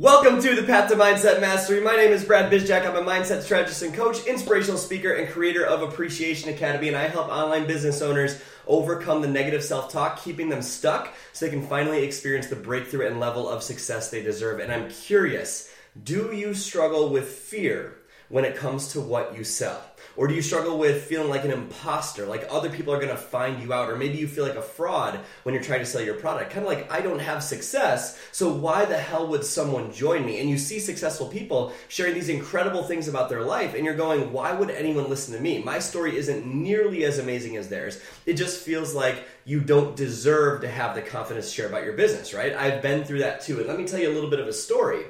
Welcome to the Path to Mindset Mastery. My name is Brad Bizjack. I'm a mindset strategist and coach, inspirational speaker, and creator of Appreciation Academy. And I help online business owners overcome the negative self talk, keeping them stuck so they can finally experience the breakthrough and level of success they deserve. And I'm curious do you struggle with fear when it comes to what you sell? Or do you struggle with feeling like an imposter, like other people are going to find you out? Or maybe you feel like a fraud when you're trying to sell your product. Kind of like, I don't have success, so why the hell would someone join me? And you see successful people sharing these incredible things about their life, and you're going, why would anyone listen to me? My story isn't nearly as amazing as theirs. It just feels like you don't deserve to have the confidence to share about your business, right? I've been through that too. And let me tell you a little bit of a story.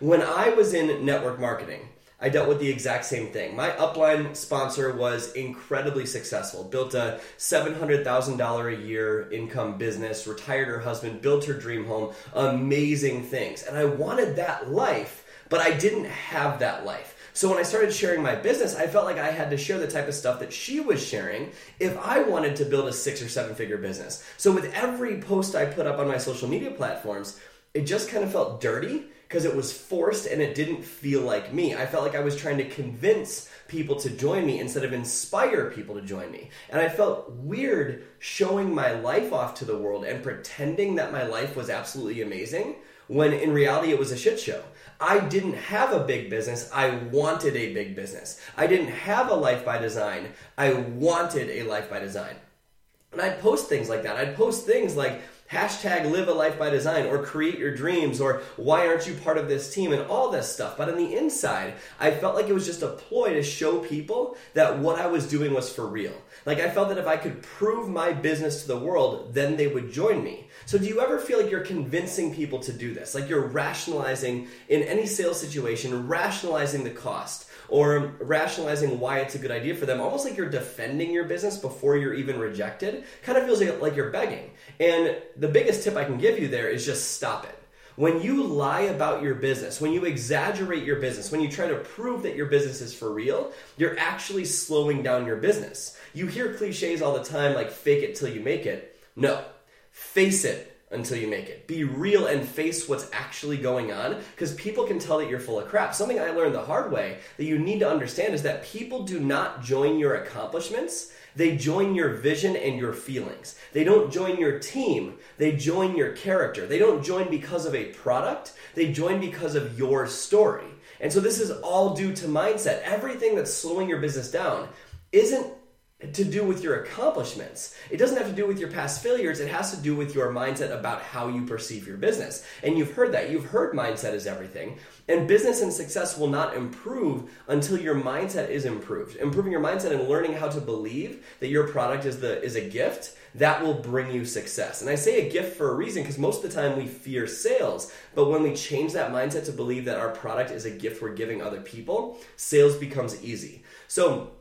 When I was in network marketing, I dealt with the exact same thing. My upline sponsor was incredibly successful, built a $700,000 a year income business, retired her husband, built her dream home, amazing things. And I wanted that life, but I didn't have that life. So when I started sharing my business, I felt like I had to share the type of stuff that she was sharing if I wanted to build a six or seven figure business. So with every post I put up on my social media platforms, it just kind of felt dirty because it was forced and it didn't feel like me. I felt like I was trying to convince people to join me instead of inspire people to join me. And I felt weird showing my life off to the world and pretending that my life was absolutely amazing when in reality it was a shit show. I didn't have a big business. I wanted a big business. I didn't have a life by design. I wanted a life by design. And I'd post things like that. I'd post things like, hashtag live a life by design or create your dreams or why aren't you part of this team and all this stuff. But on the inside, I felt like it was just a ploy to show people that what I was doing was for real. Like I felt that if I could prove my business to the world, then they would join me. So do you ever feel like you're convincing people to do this? Like you're rationalizing in any sales situation, rationalizing the cost or rationalizing why it's a good idea for them, almost like you're defending your business before you're even rejected, kind of feels like, you're begging. And the biggest tip I can give you there is just stop it. When you lie about your business, when you exaggerate your business, when you try to prove that your business is for real, you're actually slowing down your business. You hear cliches all the time like fake it till you make it. No, face it until you make it. Be real and face what's actually going on because people can tell that you're full of crap. Something I learned the hard way that you need to understand is that people do not join your accomplishments. They join your vision and your feelings. They don't join your team. They join your character. They don't join because of a product. They join because of your story. And so this is all due to mindset. Everything that's slowing your business down isn't to do with your accomplishments. It doesn't have to do with your past failures. It has to do with your mindset about how you perceive your business. And you've heard that. You've heard mindset is everything. And business and success will not improve until your mindset is improved. Improving your mindset and learning how to believe that your product is the is a gift, that will bring you success. And I say a gift for a reason because most of the time we fear sales, but when we change that mindset to believe that our product is a gift we're giving other people, sales becomes easy. So,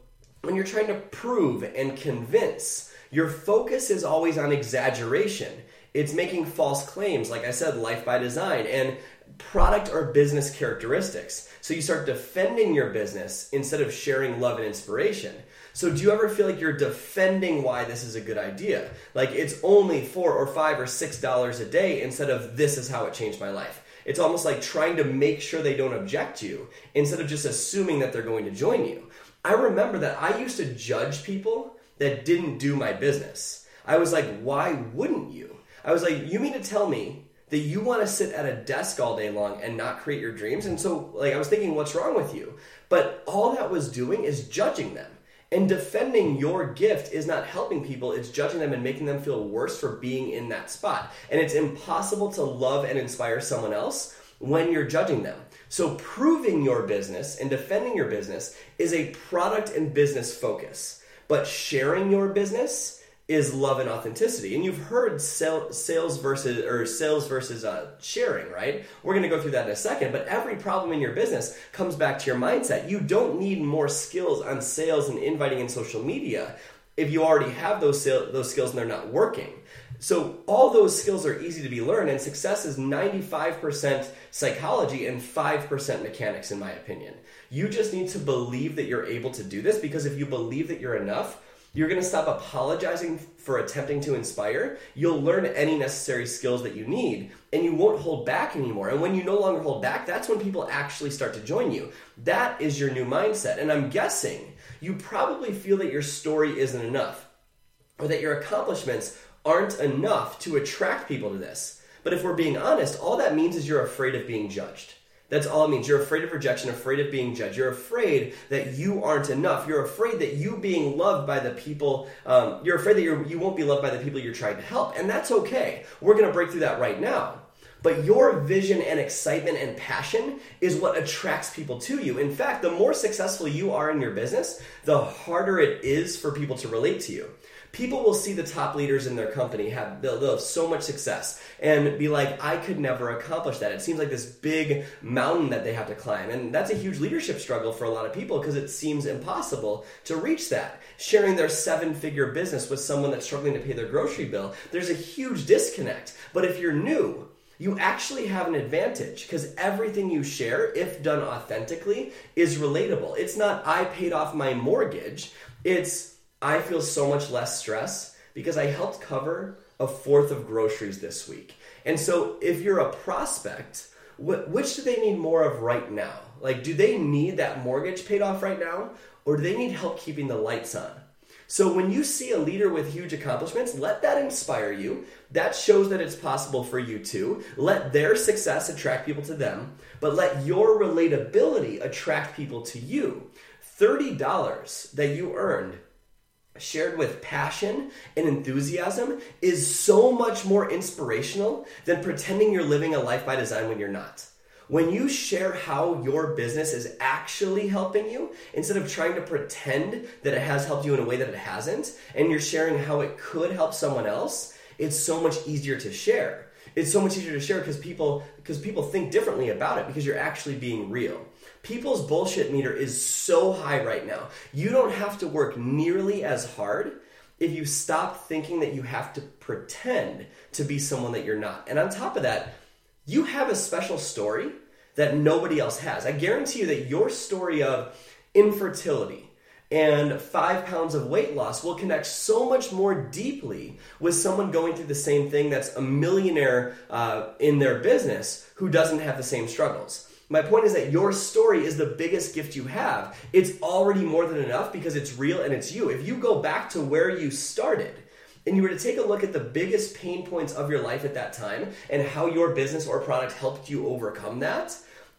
when you're trying to prove and convince, your focus is always on exaggeration. It's making false claims, like I said, life by design, and product or business characteristics. So you start defending your business instead of sharing love and inspiration. So do you ever feel like you're defending why this is a good idea? Like it's only four or five or six dollars a day instead of this is how it changed my life. It's almost like trying to make sure they don't object to you instead of just assuming that they're going to join you. I remember that I used to judge people that didn't do my business. I was like, why wouldn't you? I was like, you mean to tell me that you want to sit at a desk all day long and not create your dreams? And so, like, I was thinking, what's wrong with you? But all that was doing is judging them. And defending your gift is not helping people, it's judging them and making them feel worse for being in that spot. And it's impossible to love and inspire someone else when you're judging them. So, proving your business and defending your business is a product and business focus. But sharing your business is love and authenticity. And you've heard sales versus or sales versus uh, sharing, right? We're going to go through that in a second. But every problem in your business comes back to your mindset. You don't need more skills on sales and inviting and social media if you already have those sales, those skills and they're not working. So all those skills are easy to be learned, and success is 95% psychology and 5% mechanics, in my opinion. You just need to believe that you're able to do this because if you believe that you're enough, You're going to stop apologizing for attempting to inspire. You'll learn any necessary skills that you need and you won't hold back anymore. And when you no longer hold back, that's when people actually start to join you. That is your new mindset. And I'm guessing you probably feel that your story isn't enough or that your accomplishments aren't enough to attract people to this. But if we're being honest, all that means is you're afraid of being judged. That's all it means. You're afraid of rejection, afraid of being judged. You're afraid that you aren't enough. You're afraid that you being loved by the people, um, you're afraid that you're, you won't be loved by the people you're trying to help. And that's okay. We're going to break through that right now. But your vision and excitement and passion is what attracts people to you. In fact, the more successful you are in your business, the harder it is for people to relate to you people will see the top leaders in their company have they'll, they'll, have so much success and be like i could never accomplish that it seems like this big mountain that they have to climb and that's a huge leadership struggle for a lot of people because it seems impossible to reach that sharing their seven figure business with someone that's struggling to pay their grocery bill there's a huge disconnect but if you're new you actually have an advantage because everything you share, if done authentically, is relatable. It's not, I paid off my mortgage. It's, I feel so much less stress because I helped cover a fourth of groceries this week. And so if you're a prospect, wh- which do they need more of right now? Like, do they need that mortgage paid off right now? Or do they need help keeping the lights on? So when you see a leader with huge accomplishments, let that inspire you. That shows that it's possible for you too. Let their success attract people to them, but let your relatability attract people to you. $30 that you earned shared with passion and enthusiasm is so much more inspirational than pretending you're living a life by design when you're not. When you share how your business is actually helping you, instead of trying to pretend that it has helped you in a way that it hasn't, and you're sharing how it could help someone else, it's so much easier to share. It's so much easier to share because people because people think differently about it because you're actually being real. People's bullshit meter is so high right now. You don't have to work nearly as hard if you stop thinking that you have to pretend to be someone that you're not. And on top of that, you have a special story that nobody else has. I guarantee you that your story of infertility and five pounds of weight loss will connect so much more deeply with someone going through the same thing that's a millionaire uh, in their business who doesn't have the same struggles. My point is that your story is the biggest gift you have. It's already more than enough because it's real and it's you. If you go back to where you started, and you were to take a look at the biggest pain points of your life at that time and how your business or product helped you overcome that,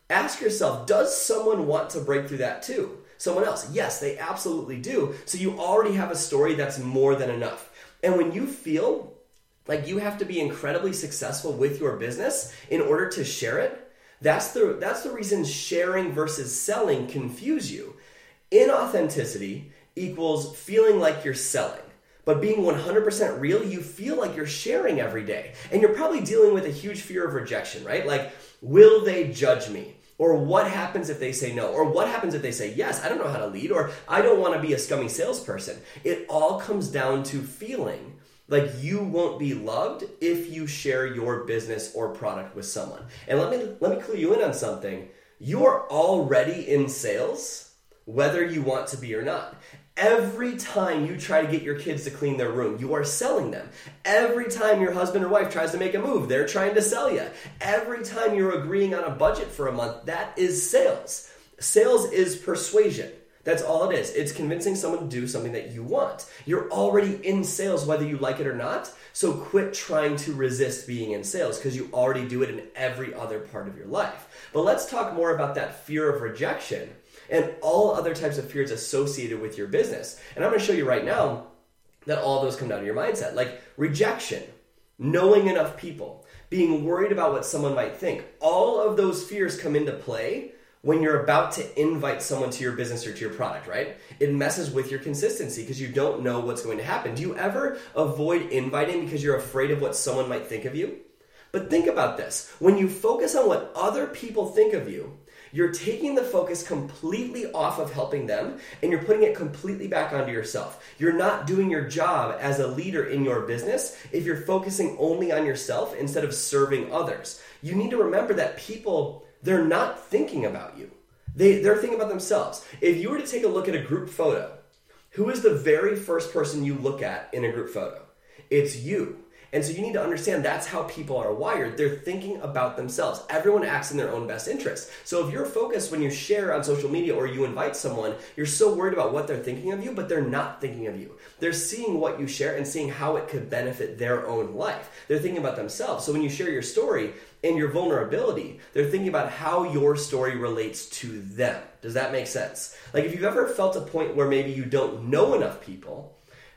ask yourself does someone want to break through that too? Someone else? Yes, they absolutely do. So you already have a story that's more than enough. And when you feel like you have to be incredibly successful with your business in order to share it, that's the that's the reason sharing versus selling confuse you. Inauthenticity equals feeling like you're selling. But being 100% real, you feel like you're sharing every day. And you're probably dealing with a huge fear of rejection, right? Like, will they judge me? Or what happens if they say no? Or what happens if they say yes? I don't know how to lead, or I don't want to be a scummy salesperson. It all comes down to feeling like you won't be loved if you share your business or product with someone. And let me let me clue you in on something. You're already in sales whether you want to be or not. Every time you try to get your kids to clean their room, you are selling them. Every time your husband or wife tries to make a move, they're trying to sell you. Every time you're agreeing on a budget for a month, that is sales. Sales is persuasion. That's all it is. It's convincing someone to do something that you want. You're already in sales whether you like it or not. So quit trying to resist being in sales because you already do it in every other part of your life. But let's talk more about that fear of rejection and all other types of fears associated with your business. And I'm going to show you right now that all those come down to your mindset, like rejection, knowing enough people, being worried about what someone might think. All of those fears come into play when you're about to invite someone to your business or to your product, right? It messes with your consistency because you don't know what's going to happen. Do you ever avoid inviting because you're afraid of what someone might think of you? But think about this when you focus on what other people think of you, you're taking the focus completely off of helping them and you're putting it completely back onto yourself. You're not doing your job as a leader in your business if you're focusing only on yourself instead of serving others. You need to remember that people, they're not thinking about you. They, they're thinking about themselves. If you were to take a look at a group photo, Who is the very first person you look at in a group photo? It's you. And so you need to understand that's how people are wired. They're thinking about themselves. Everyone acts in their own best interest. So if you're focused when you share on social media or you invite someone, you're so worried about what they're thinking of you, but they're not thinking of you. They're seeing what you share and seeing how it could benefit their own life. They're thinking about themselves. So when you share your story and your vulnerability, they're thinking about how your story relates to them. Does that make sense? Like if you've ever felt a point where maybe you don't know enough people,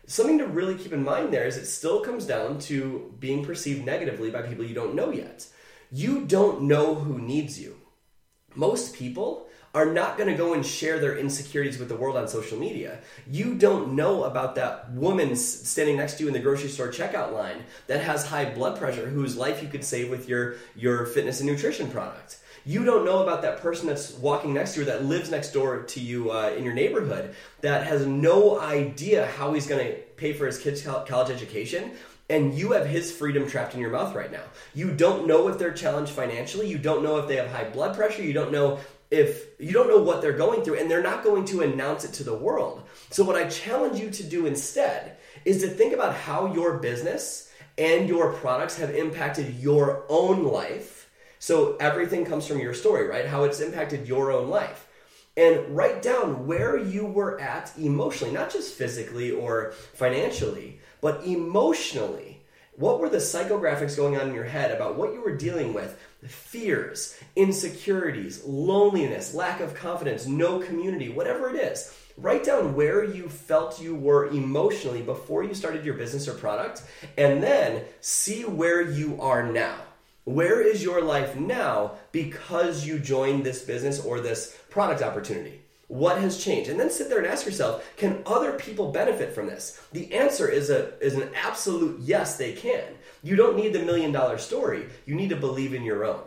something to really keep in mind there is it still comes down to being perceived negatively by people you don't know yet. You don't know who needs you. Most people are not going to go and share their insecurities with the world on social media. You don't know about that woman standing next to you in the grocery store checkout line that has high blood pressure whose life you could save with your your fitness and nutrition product. You don't know about that person that's walking next to you that lives next door to you uh, in your neighborhood that has no idea how he's going to pay for his kid's college education and you have his freedom trapped in your mouth right now. You don't know if they're challenged financially. You don't know if they have high blood pressure. You don't know if you don't know what they're going through, and they're not going to announce it to the world. So, what I challenge you to do instead is to think about how your business and your products have impacted your own life so everything comes from your story, right? How it's impacted your own life. And write down where you were at emotionally, not just physically or financially, but emotionally. What were the psychographics going on in your head about what you were dealing with? Fears, insecurities, loneliness, lack of confidence, no community, whatever it is. Write down where you felt you were emotionally before you started your business or product, and then see where you are now. Where is your life now because you joined this business or this product opportunity? What has changed? And then sit there and ask yourself, can other people benefit from this? The answer is a is an absolute yes, they can. You don't need the million dollar story. You need to believe in your own.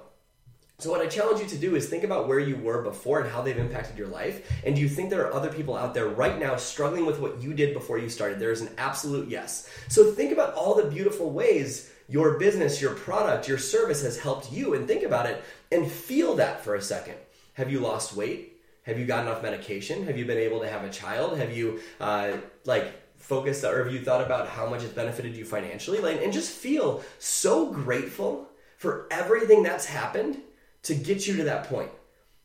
So what I challenge you to do is think about where you were before and how they've impacted your life. And do you think there are other people out there right now struggling with what you did before you started? There is an absolute yes. So think about all the beautiful ways your business, your product, your service has helped you and think about it and feel that for a second. Have you lost weight? Have you got enough medication? Have you been able to have a child? Have you uh, like focused or have you thought about how much it's benefited you financially? Like, and just feel so grateful for everything that's happened to get you to that point.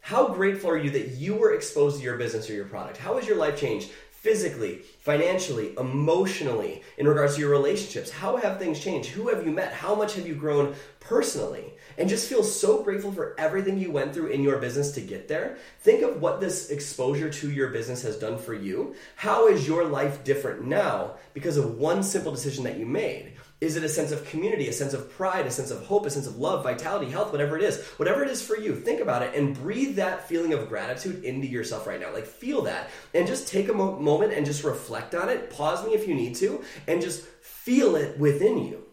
How grateful are you that you were exposed to your business or your product? How has your life changed? Physically, financially, emotionally, in regards to your relationships? How have things changed? Who have you met? How much have you grown personally? And just feel so grateful for everything you went through in your business to get there. Think of what this exposure to your business has done for you. How is your life different now because of one simple decision that you made? Is it a sense of community, a sense of pride, a sense of hope, a sense of love, vitality, health, whatever it is? Whatever it is for you, think about it and breathe that feeling of gratitude into yourself right now. Like, feel that and just take a mo- moment and just reflect on it. Pause me if you need to and just feel it within you.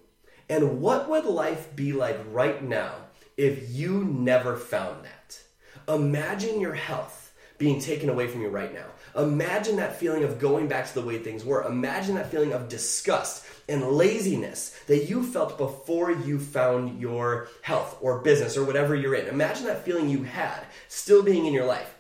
And what would life be like right now if you never found that? Imagine your health being taken away from you right now. Imagine that feeling of going back to the way things were. Imagine that feeling of disgust and laziness that you felt before you found your health or business or whatever you're in. Imagine that feeling you had still being in your life.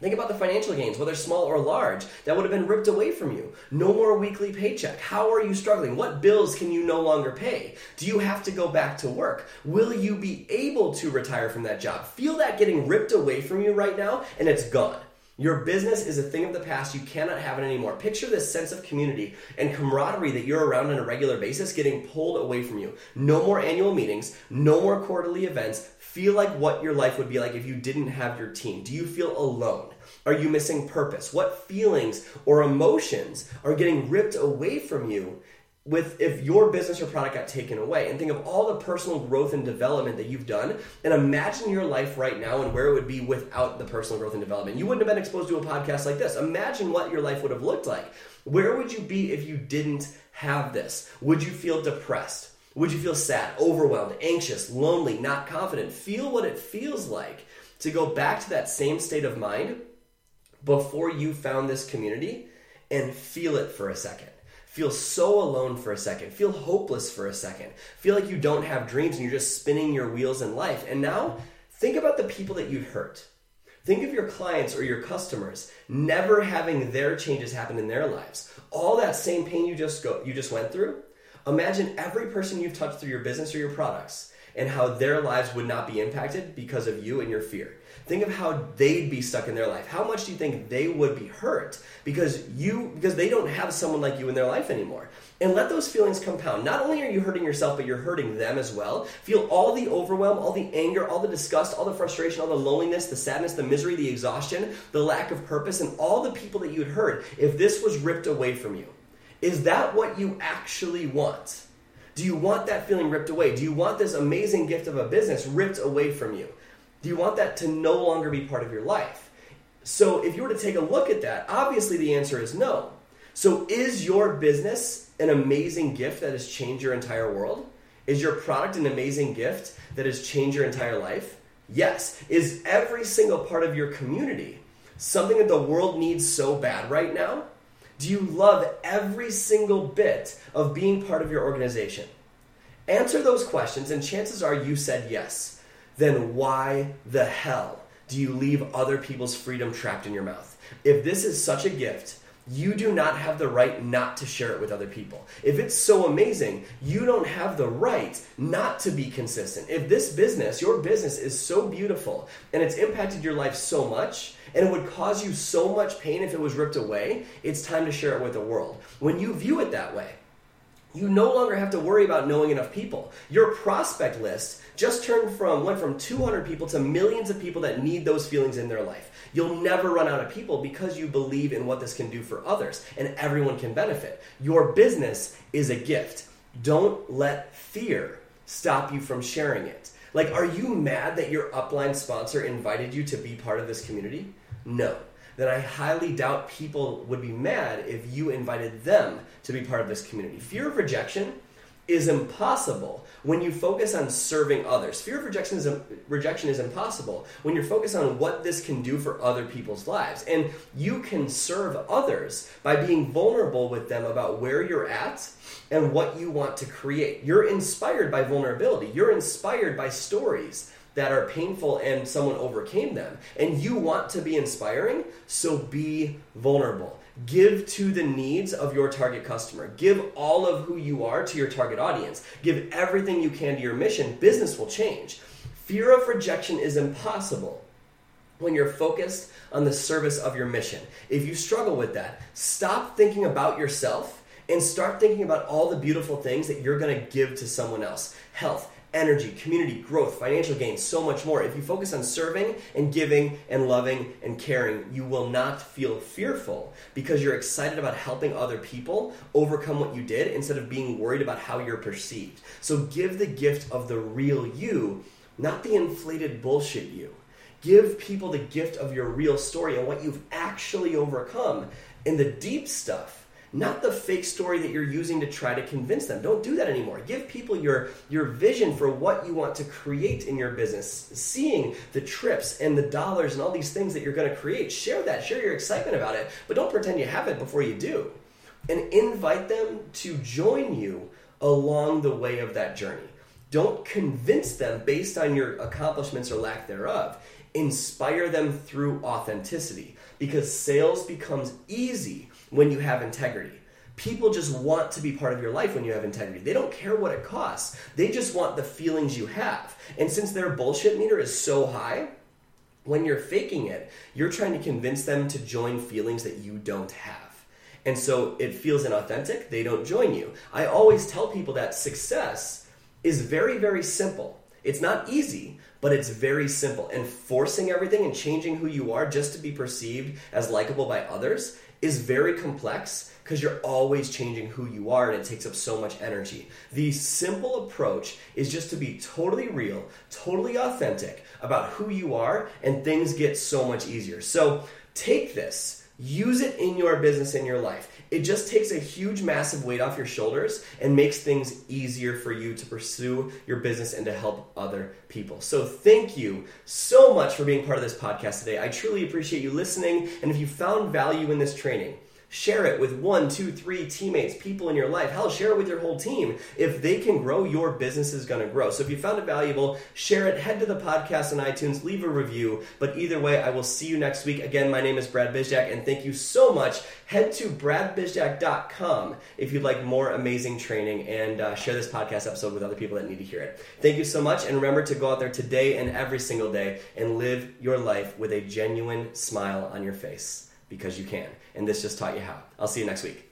Think about the financial gains, whether small or large, that would have been ripped away from you. No more weekly paycheck. How are you struggling? What bills can you no longer pay? Do you have to go back to work? Will you be able to retire from that job? Feel that getting ripped away from you right now, and it's gone. Your business is a thing of the past. You cannot have it anymore. Picture this sense of community and camaraderie that you're around on a regular basis getting pulled away from you. No more annual meetings, no more quarterly events. Feel like what your life would be like if you didn't have your team. Do you feel alone? Are you missing purpose? What feelings or emotions are getting ripped away from you with if your business or product got taken away and think of all the personal growth and development that you've done and imagine your life right now and where it would be without the personal growth and development. You wouldn't have been exposed to a podcast like this. Imagine what your life would have looked like. Where would you be if you didn't have this? Would you feel depressed? Would you feel sad overwhelmed anxious lonely not confident? Feel what it feels like to go back to that same state of mind before you found this community and feel it for a second Feel so alone for a second. Feel hopeless for a second. Feel like you don't have dreams and you're just spinning your wheels in life. And now, think about the people that you've hurt. Think of your clients or your customers never having their changes happen in their lives. All that same pain you just go you just went through. Imagine every person you've touched through your business or your products and how their lives would not be impacted because of you and your fear. Think of how they'd be stuck in their life. How much do you think they would be hurt because you because they don't have someone like you in their life anymore? And let those feelings compound. Not only are you hurting yourself, but you're hurting them as well. Feel all the overwhelm, all the anger, all the disgust, all the frustration, all the loneliness, the sadness, the misery, the exhaustion, the lack of purpose, and all the people that you'd hurt if this was ripped away from you. Is that what you actually want? Do you want that feeling ripped away? Do you want this amazing gift of a business ripped away from you? Do you want that to no longer be part of your life? So, if you were to take a look at that, obviously the answer is no. So, is your business an amazing gift that has changed your entire world? Is your product an amazing gift that has changed your entire life? Yes. Is every single part of your community something that the world needs so bad right now? Do you love every single bit of being part of your organization? Answer those questions, and chances are you said yes then why the hell do you leave other people's freedom trapped in your mouth? If this is such a gift, you do not have the right not to share it with other people. If it's so amazing, you don't have the right not to be consistent. If this business, your business, is so beautiful and it's impacted your life so much, and it would cause you so much pain if it was ripped away, it's time to share it with the world. When you view it that way, you no longer have to worry about knowing enough people. Your prospect list just turned from went from 200 people to millions of people that need those feelings in their life. You'll never run out of people because you believe in what this can do for others and everyone can benefit. Your business is a gift. Don't let fear stop you from sharing it. Like are you mad that your upline sponsor invited you to be part of this community? No then I highly doubt people would be mad if you invited them to be part of this community. Fear of rejection is impossible when you focus on serving others. Fear of rejection is, rejection is impossible when you're focused on what this can do for other people's lives. And you can serve others by being vulnerable with them about where you're at and what you want to create. You're inspired by vulnerability, you're inspired by stories that are painful and someone overcame them. And you want to be inspiring, so be vulnerable. Give to the needs of your target customer. Give all of who you are to your target audience. Give everything you can to your mission. Business will change. Fear of rejection is impossible when you're focused on the service of your mission. If you struggle with that, stop thinking about yourself and start thinking about all the beautiful things that you're going to give to someone else health, energy, community, growth, financial gain, so much more. If you focus on serving and giving and loving and caring, you will not feel fearful because you're excited about helping other people overcome what you did instead of being worried about how you're perceived. So give the gift of the real you, not the inflated bullshit you. Give people the gift of your real story and what you've actually overcome in the deep stuff not the fake story that you're using to try to convince them. Don't do that anymore. Give people your your vision for what you want to create in your business. Seeing the trips and the dollars and all these things that you're going to create. Share that. Share your excitement about it, but don't pretend you have it before you do. And invite them to join you along the way of that journey. Don't convince them based on your accomplishments or lack thereof. Inspire them through authenticity because sales becomes easy when you have integrity. People just want to be part of your life when you have integrity. They don't care what it costs. They just want the feelings you have. And since their bullshit meter is so high, when you're faking it, you're trying to convince them to join feelings that you don't have. And so it feels inauthentic, they don't join you. I always tell people that success is very, very simple. It's not easy, but it's very simple. And forcing everything and changing who you are just to be perceived as likable by others is very complex because you're always changing who you are and it takes up so much energy. The simple approach is just to be totally real, totally authentic about who you are, and things get so much easier. So take this, use it in your business, in your life. It just takes a huge, massive weight off your shoulders and makes things easier for you to pursue your business and to help other people. So, thank you so much for being part of this podcast today. I truly appreciate you listening. And if you found value in this training, share it with one, two, three teammates, people in your life. Hell, share it with your whole team. If they can grow, your business is going to grow. So if you found it valuable, share it. Head to the podcast on iTunes, leave a review. But either way, I will see you next week. Again, my name is Brad Bizjack, and thank you so much. Head to bradbizjack.com if you'd like more amazing training and uh, share this podcast episode with other people that need to hear it. Thank you so much, and remember to go out there today and every single day and live your life with a genuine smile on your face because you can. And this just taught you how. I'll see you next week.